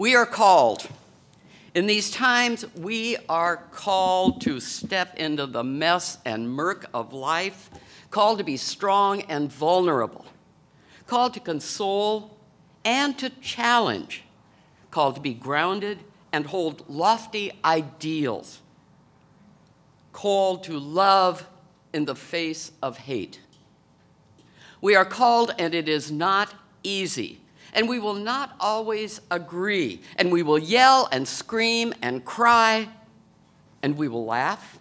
We are called. In these times, we are called to step into the mess and murk of life, called to be strong and vulnerable, called to console and to challenge, called to be grounded and hold lofty ideals, called to love in the face of hate. We are called, and it is not easy. And we will not always agree. And we will yell and scream and cry. And we will laugh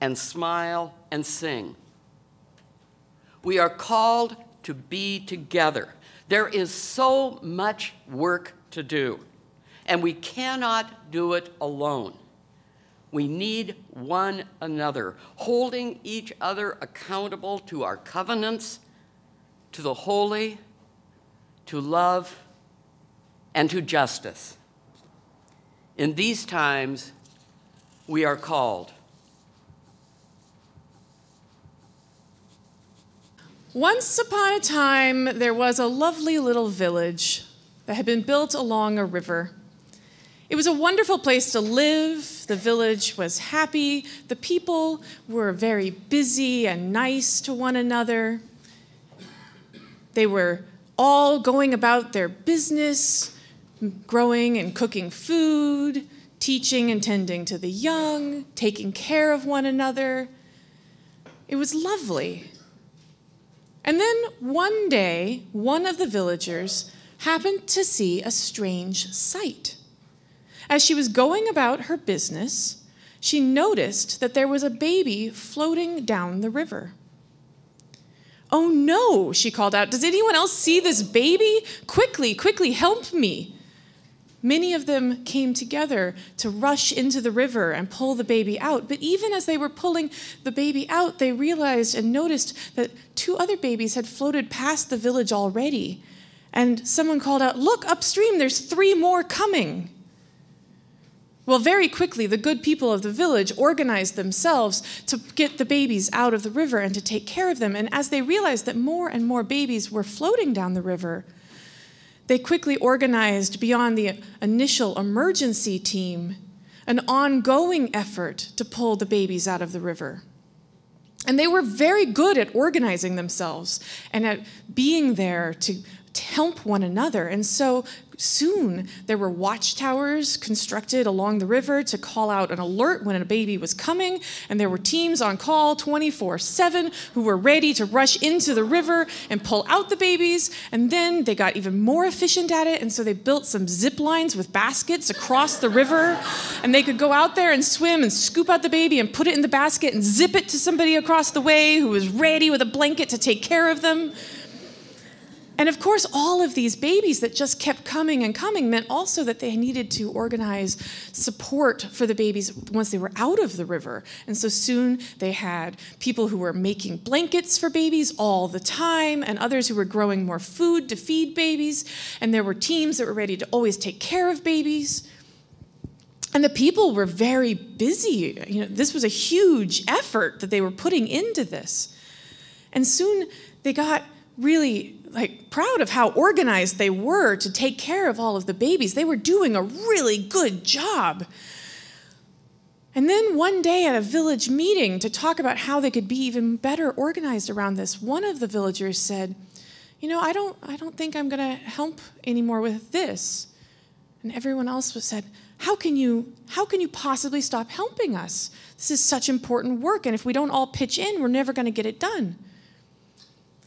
and smile and sing. We are called to be together. There is so much work to do, and we cannot do it alone. We need one another, holding each other accountable to our covenants, to the holy, to love, and to justice. In these times, we are called. Once upon a time, there was a lovely little village that had been built along a river. It was a wonderful place to live. The village was happy. The people were very busy and nice to one another. They were all going about their business, growing and cooking food, teaching and tending to the young, taking care of one another. It was lovely. And then one day, one of the villagers happened to see a strange sight. As she was going about her business, she noticed that there was a baby floating down the river. Oh no, she called out. Does anyone else see this baby? Quickly, quickly, help me. Many of them came together to rush into the river and pull the baby out. But even as they were pulling the baby out, they realized and noticed that two other babies had floated past the village already. And someone called out, Look, upstream, there's three more coming. Well, very quickly, the good people of the village organized themselves to get the babies out of the river and to take care of them. And as they realized that more and more babies were floating down the river, they quickly organized beyond the initial emergency team an ongoing effort to pull the babies out of the river. And they were very good at organizing themselves and at being there to, help one another. And so soon there were watchtowers constructed along the river to call out an alert when a baby was coming, and there were teams on call 24 7 who were ready to rush into the river and pull out the babies. And then they got even more efficient at it, and so they built some zip lines with baskets across the river, and they could go out there and swim and scoop out the baby and put it in the basket and zip it to somebody across the way who was ready with a blanket to take care of them. And of course, all of these babies that just kept coming and coming meant also that they needed to organize support for the babies once they were out of the river. And so soon they had people who were making blankets for babies all the time, and others who were growing more food to feed babies. And there were teams that were ready to always take care of babies. And the people were very busy. You know, this was a huge effort that they were putting into this. And soon they got really like proud of how organized they were to take care of all of the babies. They were doing a really good job. And then one day at a village meeting to talk about how they could be even better organized around this, one of the villagers said, "You know, I don't I don't think I'm going to help anymore with this." And everyone else was said, "How can you how can you possibly stop helping us? This is such important work and if we don't all pitch in, we're never going to get it done."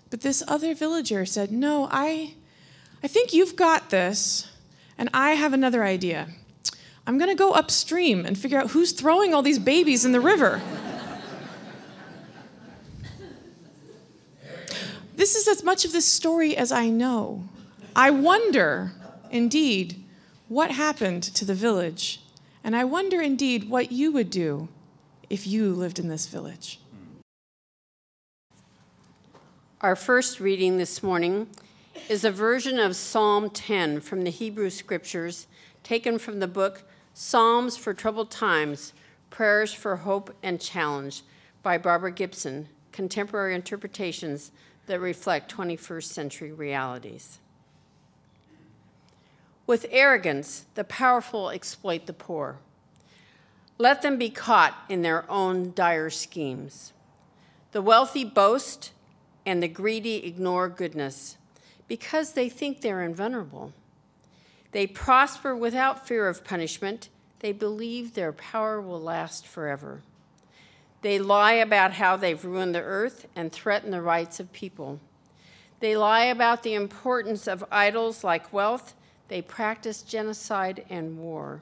But this other villager said, No, I, I think you've got this, and I have another idea. I'm going to go upstream and figure out who's throwing all these babies in the river. this is as much of this story as I know. I wonder, indeed, what happened to the village. And I wonder, indeed, what you would do if you lived in this village. Our first reading this morning is a version of Psalm 10 from the Hebrew Scriptures, taken from the book Psalms for Troubled Times Prayers for Hope and Challenge by Barbara Gibson, contemporary interpretations that reflect 21st century realities. With arrogance, the powerful exploit the poor. Let them be caught in their own dire schemes. The wealthy boast, and the greedy ignore goodness because they think they're invulnerable. They prosper without fear of punishment. They believe their power will last forever. They lie about how they've ruined the earth and threaten the rights of people. They lie about the importance of idols like wealth. They practice genocide and war.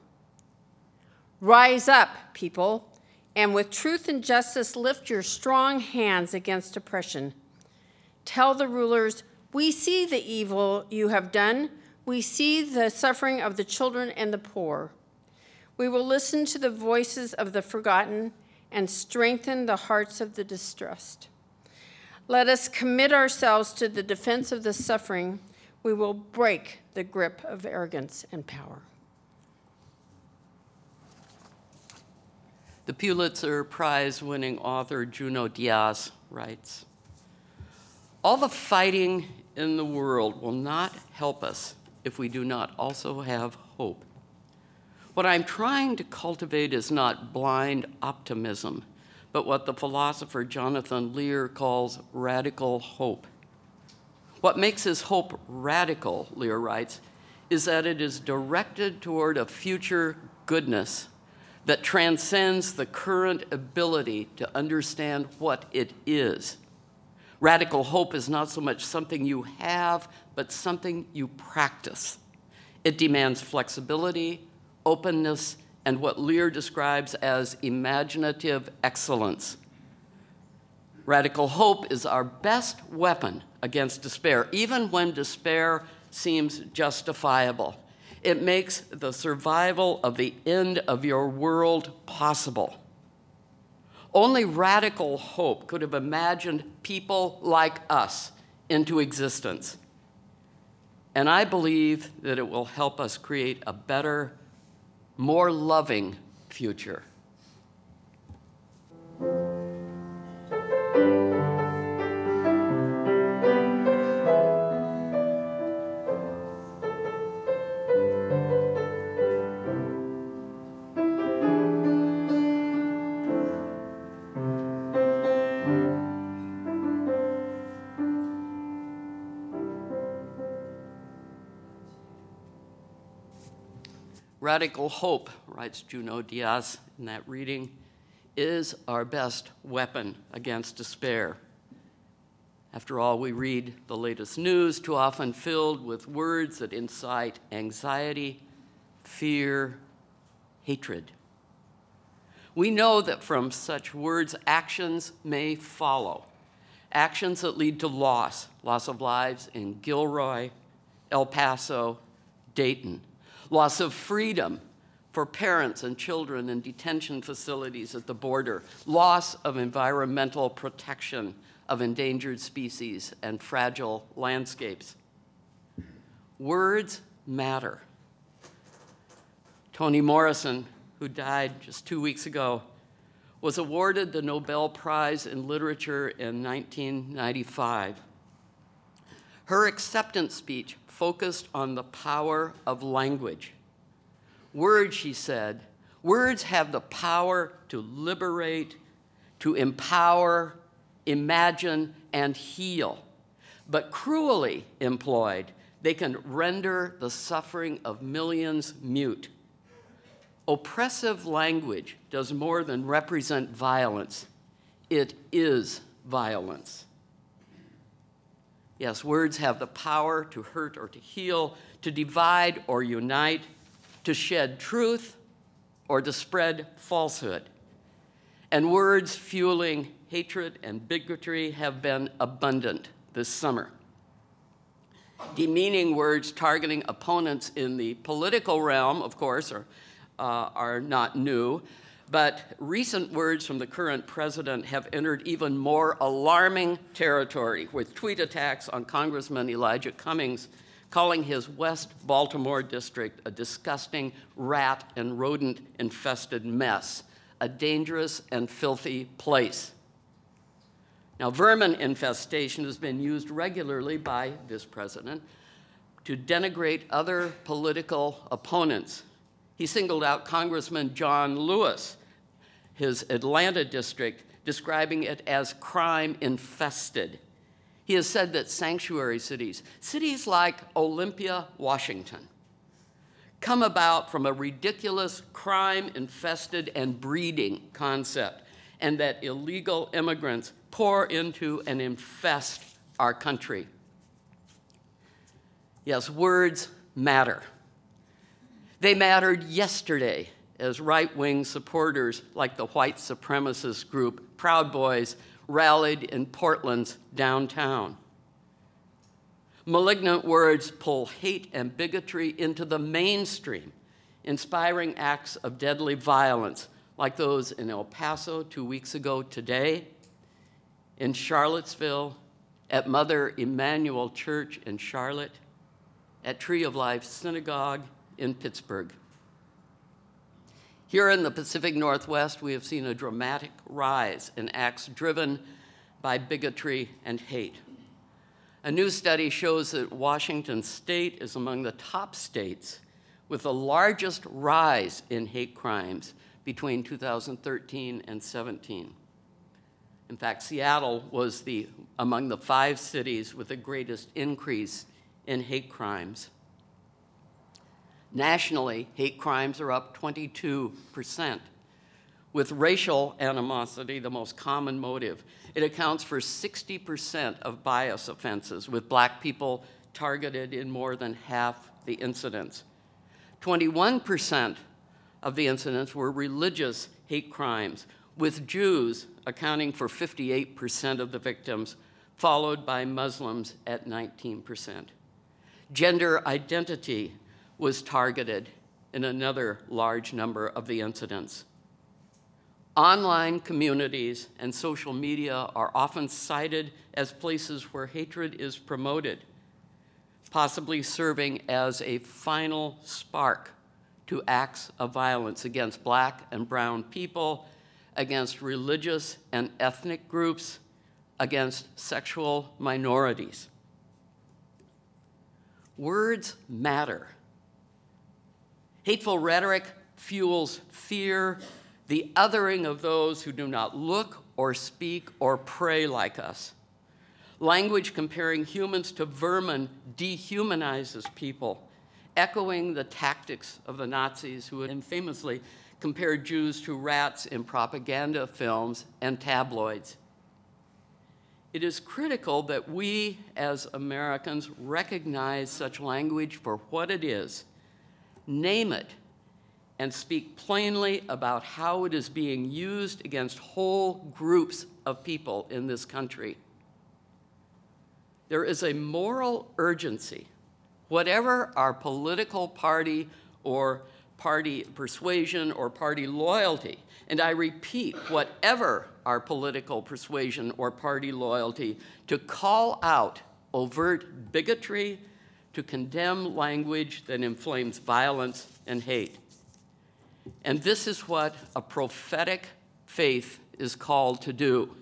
Rise up, people, and with truth and justice lift your strong hands against oppression. Tell the rulers, We see the evil you have done. We see the suffering of the children and the poor. We will listen to the voices of the forgotten and strengthen the hearts of the distressed. Let us commit ourselves to the defense of the suffering. We will break the grip of arrogance and power. The Pulitzer Prize winning author Junot Diaz writes All the fighting in the world will not help us if we do not also have hope. What I'm trying to cultivate is not blind optimism, but what the philosopher Jonathan Lear calls radical hope. What makes his hope radical, Lear writes, is that it is directed toward a future goodness that transcends the current ability to understand what it is. Radical hope is not so much something you have, but something you practice. It demands flexibility, openness, and what Lear describes as imaginative excellence. Radical hope is our best weapon against despair, even when despair seems justifiable. It makes the survival of the end of your world possible. Only radical hope could have imagined people like us into existence. And I believe that it will help us create a better, more loving future. Radical hope, writes Junot Diaz in that reading, is our best weapon against despair. After all, we read the latest news, too often filled with words that incite anxiety, fear, hatred. We know that from such words, actions may follow. Actions that lead to loss loss of lives in Gilroy, El Paso, Dayton loss of freedom for parents and children in detention facilities at the border, loss of environmental protection of endangered species and fragile landscapes. Words matter. Toni Morrison, who died just two weeks ago, was awarded the Nobel Prize in Literature in 1995. Her acceptance speech focused on the power of language. Words, she said, words have the power to liberate, to empower, imagine, and heal. But cruelly employed, they can render the suffering of millions mute. Oppressive language does more than represent violence, it is violence. Yes, words have the power to hurt or to heal, to divide or unite, to shed truth or to spread falsehood. And words fueling hatred and bigotry have been abundant this summer. Demeaning words targeting opponents in the political realm, of course, are, uh, are not new, but recent words from the current president have entered even more alarming territory with tweet attacks on Congressman Elijah Cummings, calling his West Baltimore district a disgusting rat and rodent infested mess, a dangerous and filthy place. Now, vermin infestation has been used regularly by this president to denigrate other political opponents. He singled out Congressman John Lewis, his Atlanta district, describing it as crime infested. He has said that sanctuary cities, cities like Olympia, Washington, come about from a ridiculous crime infested and breeding concept, and that illegal immigrants pour into and infest our country. Yes, words matter. They mattered yesterday as right wing supporters like the white supremacist group Proud Boys rallied in Portland's downtown. Malignant words pull hate and bigotry into the mainstream, inspiring acts of deadly violence like those in El Paso two weeks ago today, in Charlottesville, at Mother Emanuel Church in Charlotte, at Tree of Life Synagogue in Pittsburgh. Here in the Pacific Northwest, we have seen a dramatic rise in acts driven by bigotry and hate. A new study shows that Washington state is among the top states with the largest rise in hate crimes between 2013 and 17. In fact, Seattle was the, among the five cities with the greatest increase in hate crimes. Nationally, hate crimes are up 22%, with racial animosity the most common motive. It accounts for 60% of bias offenses, with black people targeted in more than half the incidents. 21% of the incidents were religious hate crimes, with Jews accounting for 58% of the victims, followed by Muslims at 19%. Gender identity was targeted in another large number of the incidents. Online communities and social media are often cited as places where hatred is promoted, possibly serving as a final spark to acts of violence against black and brown people, against religious and ethnic groups, against sexual minorities. Words matter. Hateful rhetoric fuels fear, the othering of those who do not look or speak or pray like us. Language comparing humans to vermin dehumanizes people, echoing the tactics of the Nazis who had famously compared Jews to rats in propaganda films and tabloids. It is critical that we as Americans recognize such language for what it is name it, and speak plainly about how it is being used against whole groups of people in this country. There is a moral urgency, whatever our political party or party persuasion or party loyalty, and I repeat, whatever our political persuasion or party loyalty, to call out overt bigotry to condemn language that inflames violence and hate. And this is what a prophetic faith is called to do.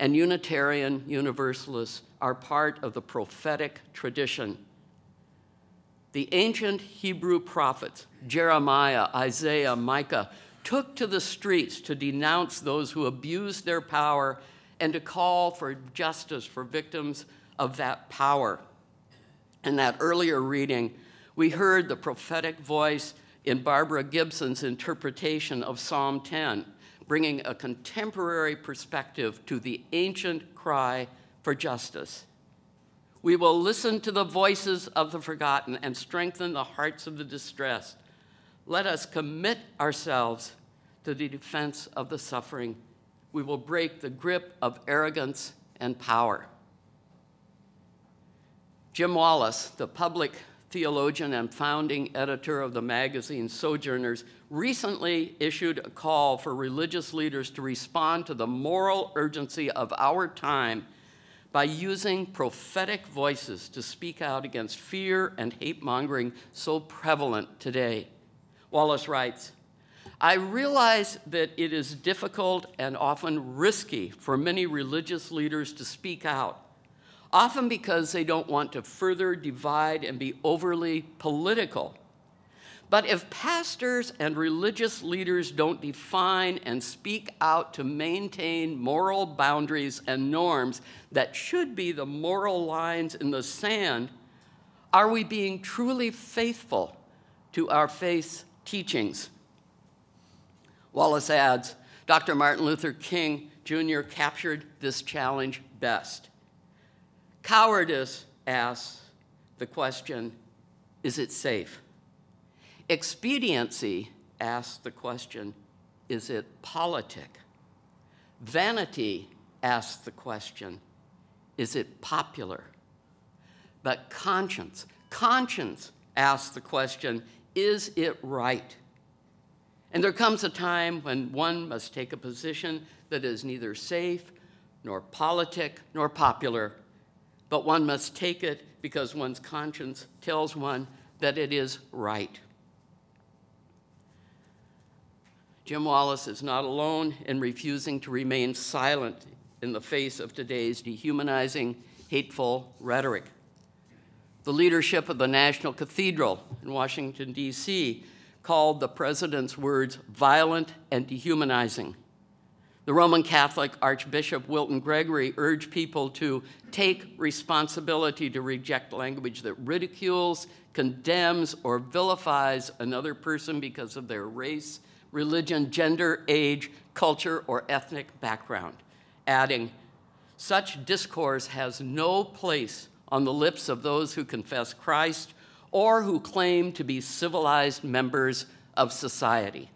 And Unitarian Universalists are part of the prophetic tradition. The ancient Hebrew prophets, Jeremiah, Isaiah, Micah, took to the streets to denounce those who abused their power and to call for justice for victims of that power. In that earlier reading, we heard the prophetic voice in Barbara Gibson's interpretation of Psalm 10, bringing a contemporary perspective to the ancient cry for justice. We will listen to the voices of the forgotten and strengthen the hearts of the distressed. Let us commit ourselves to the defense of the suffering. We will break the grip of arrogance and power. Jim Wallis, the public theologian and founding editor of the magazine Sojourners, recently issued a call for religious leaders to respond to the moral urgency of our time by using prophetic voices to speak out against fear and hate mongering so prevalent today. Wallis writes, I realize that it is difficult and often risky for many religious leaders to speak out often because they don't want to further divide and be overly political. But if pastors and religious leaders don't define and speak out to maintain moral boundaries and norms that should be the moral lines in the sand, are we being truly faithful to our faith's teachings? Wallis adds Dr. Martin Luther King Jr. captured this challenge best. Cowardice asks the question is it safe? Expediency asks the question is it politic? Vanity asks the question is it popular? But conscience, conscience asks the question is it right? And there comes a time when one must take a position that is neither safe, nor politic, nor popular, but one must take it because one's conscience tells one that it is right. Jim Wallis is not alone in refusing to remain silent in the face of today's dehumanizing, hateful rhetoric. The leadership of the National Cathedral in Washington, D.C., called the president's words violent and dehumanizing. The Roman Catholic Archbishop Wilton Gregory urged people to take responsibility to reject language that ridicules, condemns, or vilifies another person because of their race, religion, gender, age, culture, or ethnic background, adding, such discourse has no place on the lips of those who confess Christ or who claim to be civilized members of society.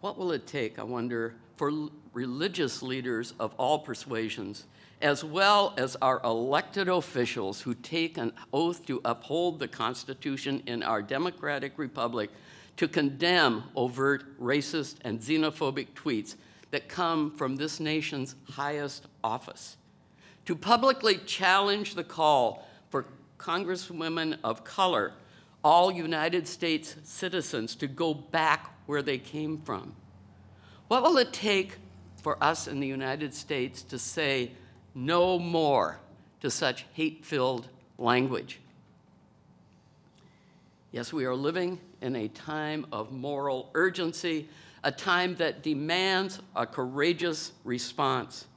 What will it take, I wonder, for religious leaders of all persuasions, as well as our elected officials who take an oath to uphold the Constitution in our democratic republic, to condemn overt racist and xenophobic tweets that come from this nation's highest office, to publicly challenge the call for congresswomen of color, all United States citizens, to go back where they came from? What will it take for us in the United States to say no more to such hate filled language? Yes, we are living in a time of moral urgency, a time that demands a courageous response.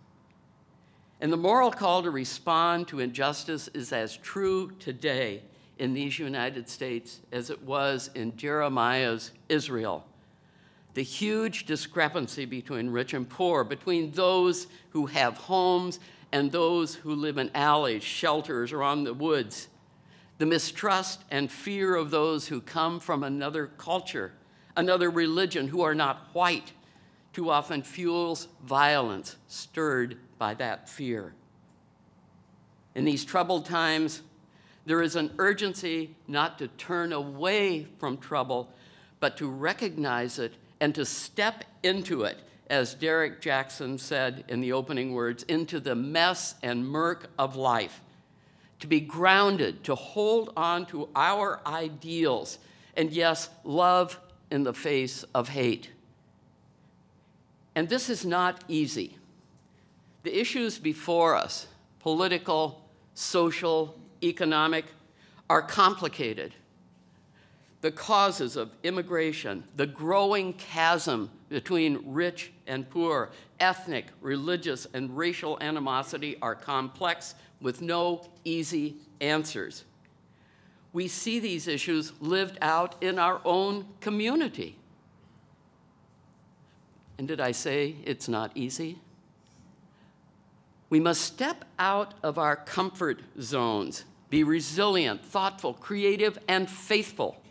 And the moral call to respond to injustice is as true today in these United States as it was in Jeremiah's Israel. The huge discrepancy between rich and poor, between those who have homes and those who live in alleys, shelters, or on the woods. The mistrust and fear of those who come from another culture, another religion, who are not white, too often fuels violence stirred by that fear. In these troubled times, there is an urgency not to turn away from trouble, but to recognize it and to step into it, as Derek Jackson said in the opening words, into the mess and murk of life. To be grounded, to hold on to our ideals, and yes, love in the face of hate. And this is not easy. The issues before us, political, social, economic, are complicated. The causes of immigration, the growing chasm between rich and poor, ethnic, religious, and racial animosity are complex with no easy answers. We see these issues lived out in our own community. And did I say it's not easy? We must step out of our comfort zones, be resilient, thoughtful, creative, and faithful.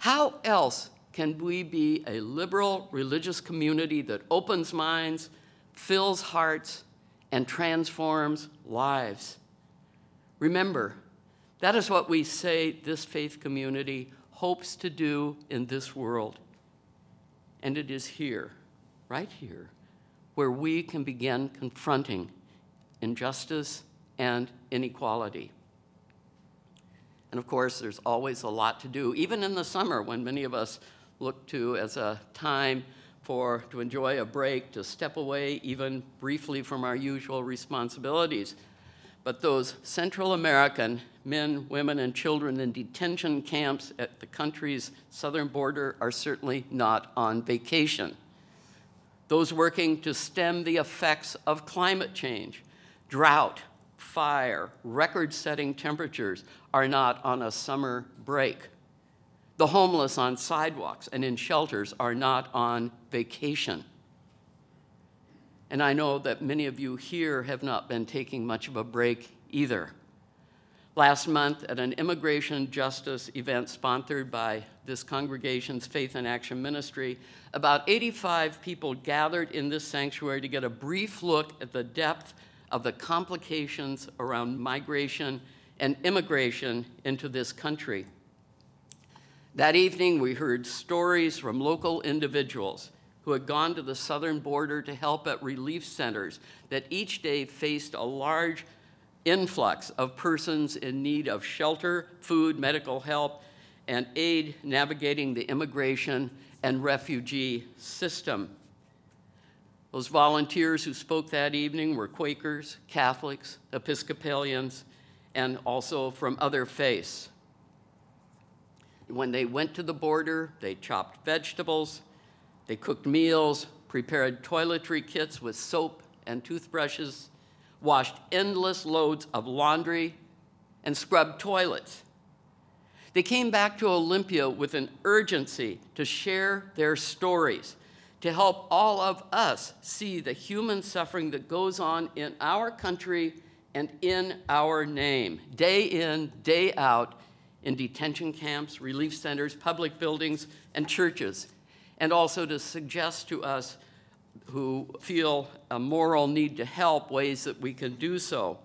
How else can we be a liberal religious community that opens minds, fills hearts, and transforms lives? Remember, that is what we say this faith community hopes to do in this world. And it is here right here, where we can begin confronting injustice and inequality. And of course, there's always a lot to do, even in the summer when many of us look to as a time for to enjoy a break, to step away even briefly from our usual responsibilities. But those Central American men, women, and children in detention camps at the country's southern border are certainly not on vacation. Those working to stem the effects of climate change, drought, fire, record setting temperatures are not on a summer break. The homeless on sidewalks and in shelters are not on vacation. And I know that many of you here have not been taking much of a break either. Last month, at an immigration justice event sponsored by this congregation's Faith and Action Ministry, about 85 people gathered in this sanctuary to get a brief look at the depth of the complications around migration and immigration into this country. That evening, we heard stories from local individuals who had gone to the southern border to help at relief centers that each day faced a large influx of persons in need of shelter, food, medical help, and aid navigating the immigration and refugee system. Those volunteers who spoke that evening were Quakers, Catholics, Episcopalians, and also from other faiths. When they went to the border, they chopped vegetables, they cooked meals, prepared toiletry kits with soap and toothbrushes, washed endless loads of laundry, and scrubbed toilets. They came back to Olympia with an urgency to share their stories, to help all of us see the human suffering that goes on in our country and in our name, day in, day out, in detention camps, relief centers, public buildings, and churches, and also to suggest to us who feel a moral need to help ways that we can do so.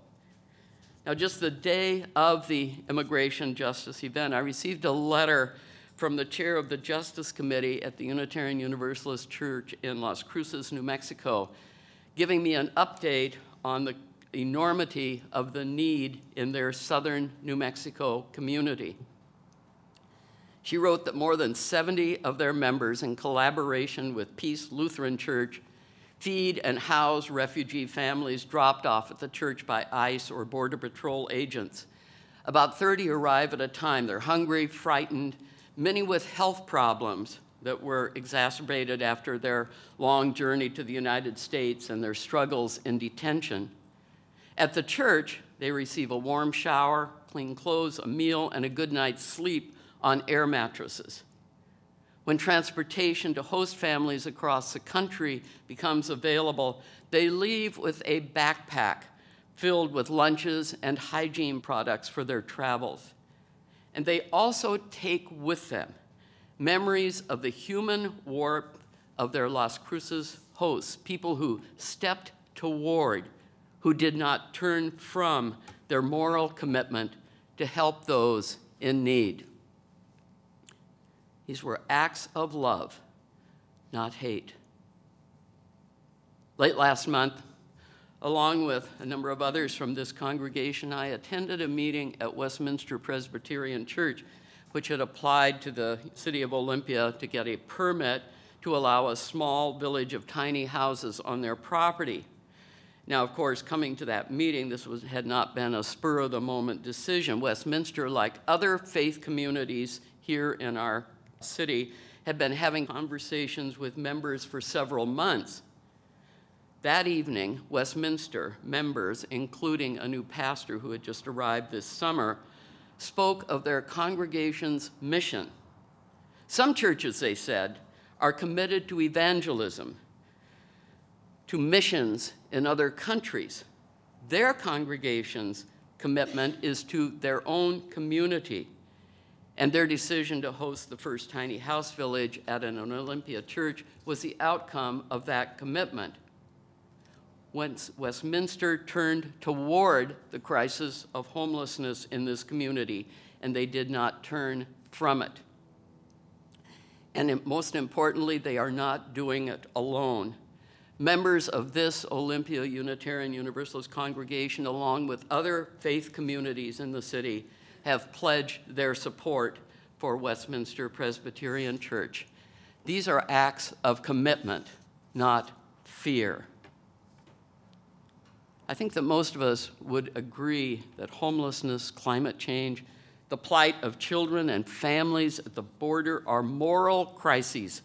Now, just the day of the immigration justice event, I received a letter from the chair of the Justice Committee at the Unitarian Universalist Church in Las Cruces, New Mexico, giving me an update on the enormity of the need in their southern New Mexico community. She wrote that more than 70 of their members, in collaboration with Peace Lutheran Church, feed and house refugee families dropped off at the church by ICE or Border Patrol agents. About 30 arrive at a time. They're hungry, frightened, many with health problems that were exacerbated after their long journey to the United States and their struggles in detention. At the church, they receive a warm shower, clean clothes, a meal, and a good night's sleep on air mattresses. When transportation to host families across the country becomes available, they leave with a backpack filled with lunches and hygiene products for their travels. And they also take with them memories of the human warmth of their Las Cruces hosts, people who stepped toward, who did not turn from their moral commitment to help those in need. These were acts of love, not hate. Late last month, along with a number of others from this congregation, I attended a meeting at Westminster Presbyterian Church, which had applied to the city of Olympia to get a permit to allow a small village of tiny houses on their property. Now, of course, coming to that meeting, this was, had not been a spur of the moment decision. Westminster, like other faith communities here in our city had been having conversations with members for several months. That evening, Westminster members, including a new pastor who had just arrived this summer, spoke of their congregation's mission. Some churches, they said, are committed to evangelism, to missions in other countries. Their congregation's commitment is to their own community and their decision to host the first tiny house village at an Olympia church was the outcome of that commitment. Westminster turned toward the crisis of homelessness in this community, and they did not turn from it. And most importantly, they are not doing it alone. Members of this Olympia Unitarian Universalist congregation, along with other faith communities in the city, have pledged their support for Westminster Presbyterian Church. These are acts of commitment, not fear. I think that most of us would agree that homelessness, climate change, the plight of children and families at the border are moral crises,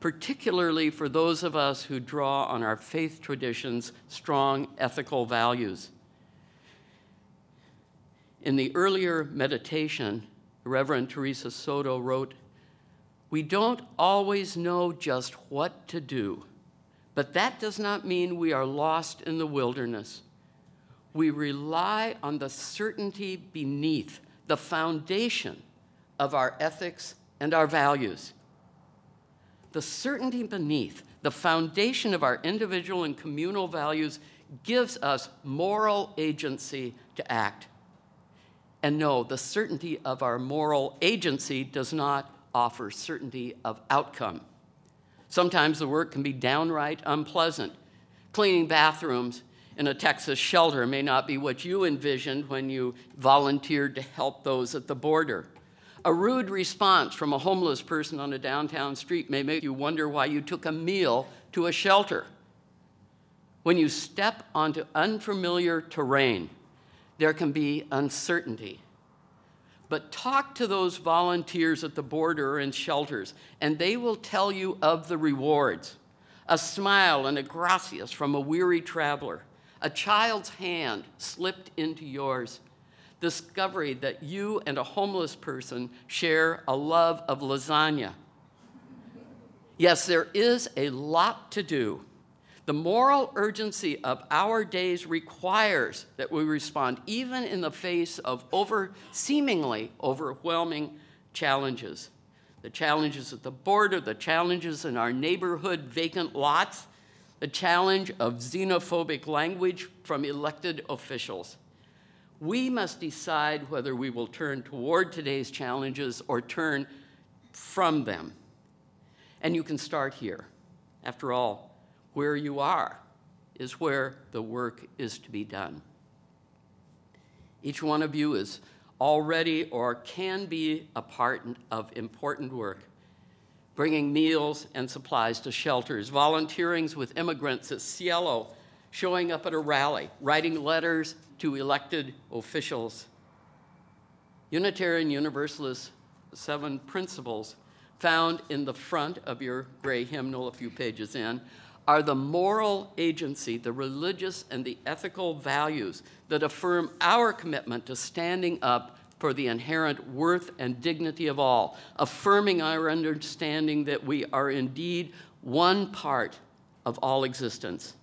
particularly for those of us who draw on our faith tradition's strong ethical values. In the earlier meditation, Reverend Theresa Soto wrote, We don't always know just what to do, but that does not mean we are lost in the wilderness. We rely on the certainty beneath the foundation of our ethics and our values. The certainty beneath the foundation of our individual and communal values gives us moral agency to act. And no, the certainty of our moral agency does not offer certainty of outcome. Sometimes the work can be downright unpleasant. Cleaning bathrooms in a Texas shelter may not be what you envisioned when you volunteered to help those at the border. A rude response from a homeless person on a downtown street may make you wonder why you took a meal to a shelter. When you step onto unfamiliar terrain, there can be uncertainty. But talk to those volunteers at the border and shelters, and they will tell you of the rewards. A smile and a gracias from a weary traveler, a child's hand slipped into yours, discovery that you and a homeless person share a love of lasagna. Yes, there is a lot to do the moral urgency of our days requires that we respond even in the face of over, seemingly overwhelming challenges. The challenges at the border, the challenges in our neighborhood vacant lots, the challenge of xenophobic language from elected officials. We must decide whether we will turn toward today's challenges or turn from them. And you can start here. After all, where you are is where the work is to be done. Each one of you is already or can be a part of important work, bringing meals and supplies to shelters, volunteering with immigrants at Cielo, showing up at a rally, writing letters to elected officials. Unitarian Universalist seven principles found in the front of your gray hymnal a few pages in are the moral agency, the religious and the ethical values that affirm our commitment to standing up for the inherent worth and dignity of all, affirming our understanding that we are indeed one part of all existence.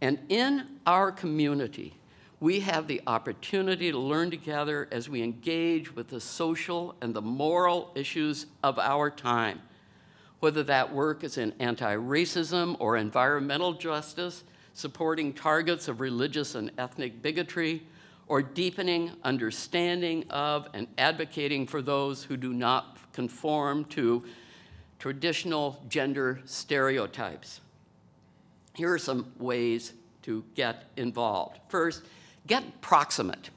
And in our community, we have the opportunity to learn together as we engage with the social and the moral issues of our time whether that work is in anti racism or environmental justice, supporting targets of religious and ethnic bigotry, or deepening understanding of and advocating for those who do not conform to traditional gender stereotypes. Here are some ways to get involved. First, get proximate.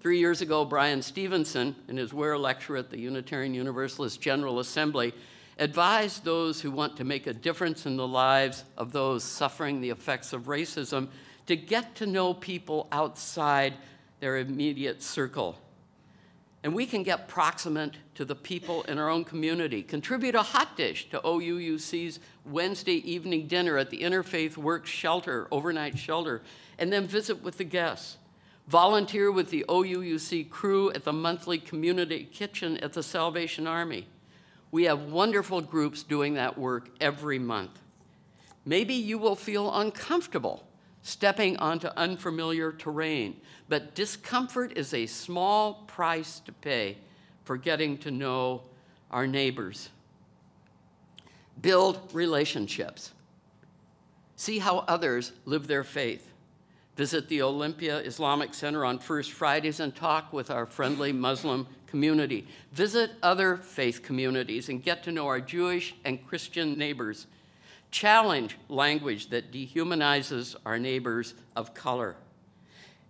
Three years ago, Bryan Stevenson, in his Ware lecture at the Unitarian Universalist General Assembly, advise those who want to make a difference in the lives of those suffering the effects of racism to get to know people outside their immediate circle. And we can get proximate to the people in our own community. Contribute a hot dish to OUUC's Wednesday evening dinner at the Interfaith Works Shelter, overnight shelter, and then visit with the guests. Volunteer with the OUUC crew at the monthly community kitchen at the Salvation Army. We have wonderful groups doing that work every month. Maybe you will feel uncomfortable stepping onto unfamiliar terrain, but discomfort is a small price to pay for getting to know our neighbors. Build relationships. See how others live their faith. Visit the Olympia Islamic Center on First Fridays and talk with our friendly Muslim community. Visit other faith communities and get to know our Jewish and Christian neighbors. Challenge language that dehumanizes our neighbors of color.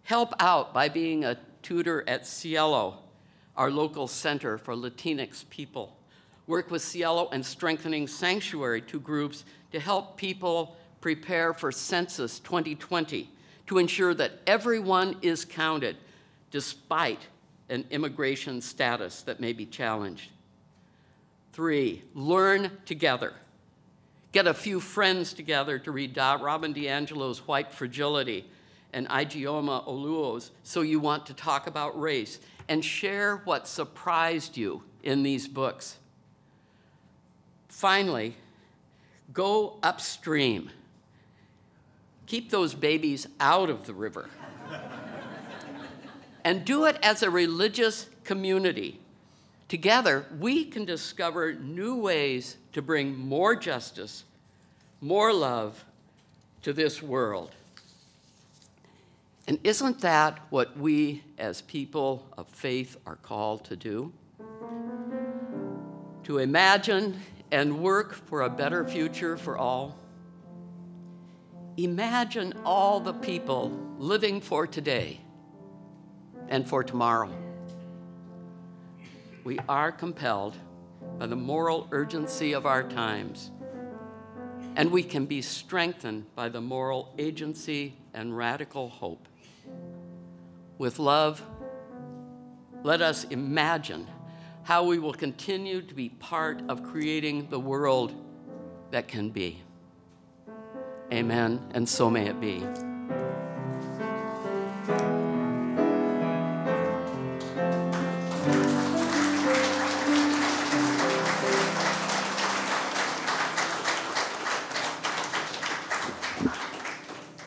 Help out by being a tutor at Cielo, our local center for Latinx people. work with Cielo and strengthening Sanctuary, two groups, to help people prepare for Census 2020 to ensure that everyone is counted despite an immigration status that may be challenged. Three, learn together. Get a few friends together to read Robin DiAngelo's White Fragility and Ijeoma Oluo's So You Want to Talk About Race and share what surprised you in these books. Finally, go upstream. Keep those babies out of the river. and do it as a religious community. Together, we can discover new ways to bring more justice, more love to this world. And isn't that what we as people of faith are called to do? To imagine and work for a better future for all? Imagine all the people living for today and for tomorrow. We are compelled by the moral urgency of our times, and we can be strengthened by the moral agency and radical hope. With love, let us imagine how we will continue to be part of creating the world that can be. Amen, and so may it be.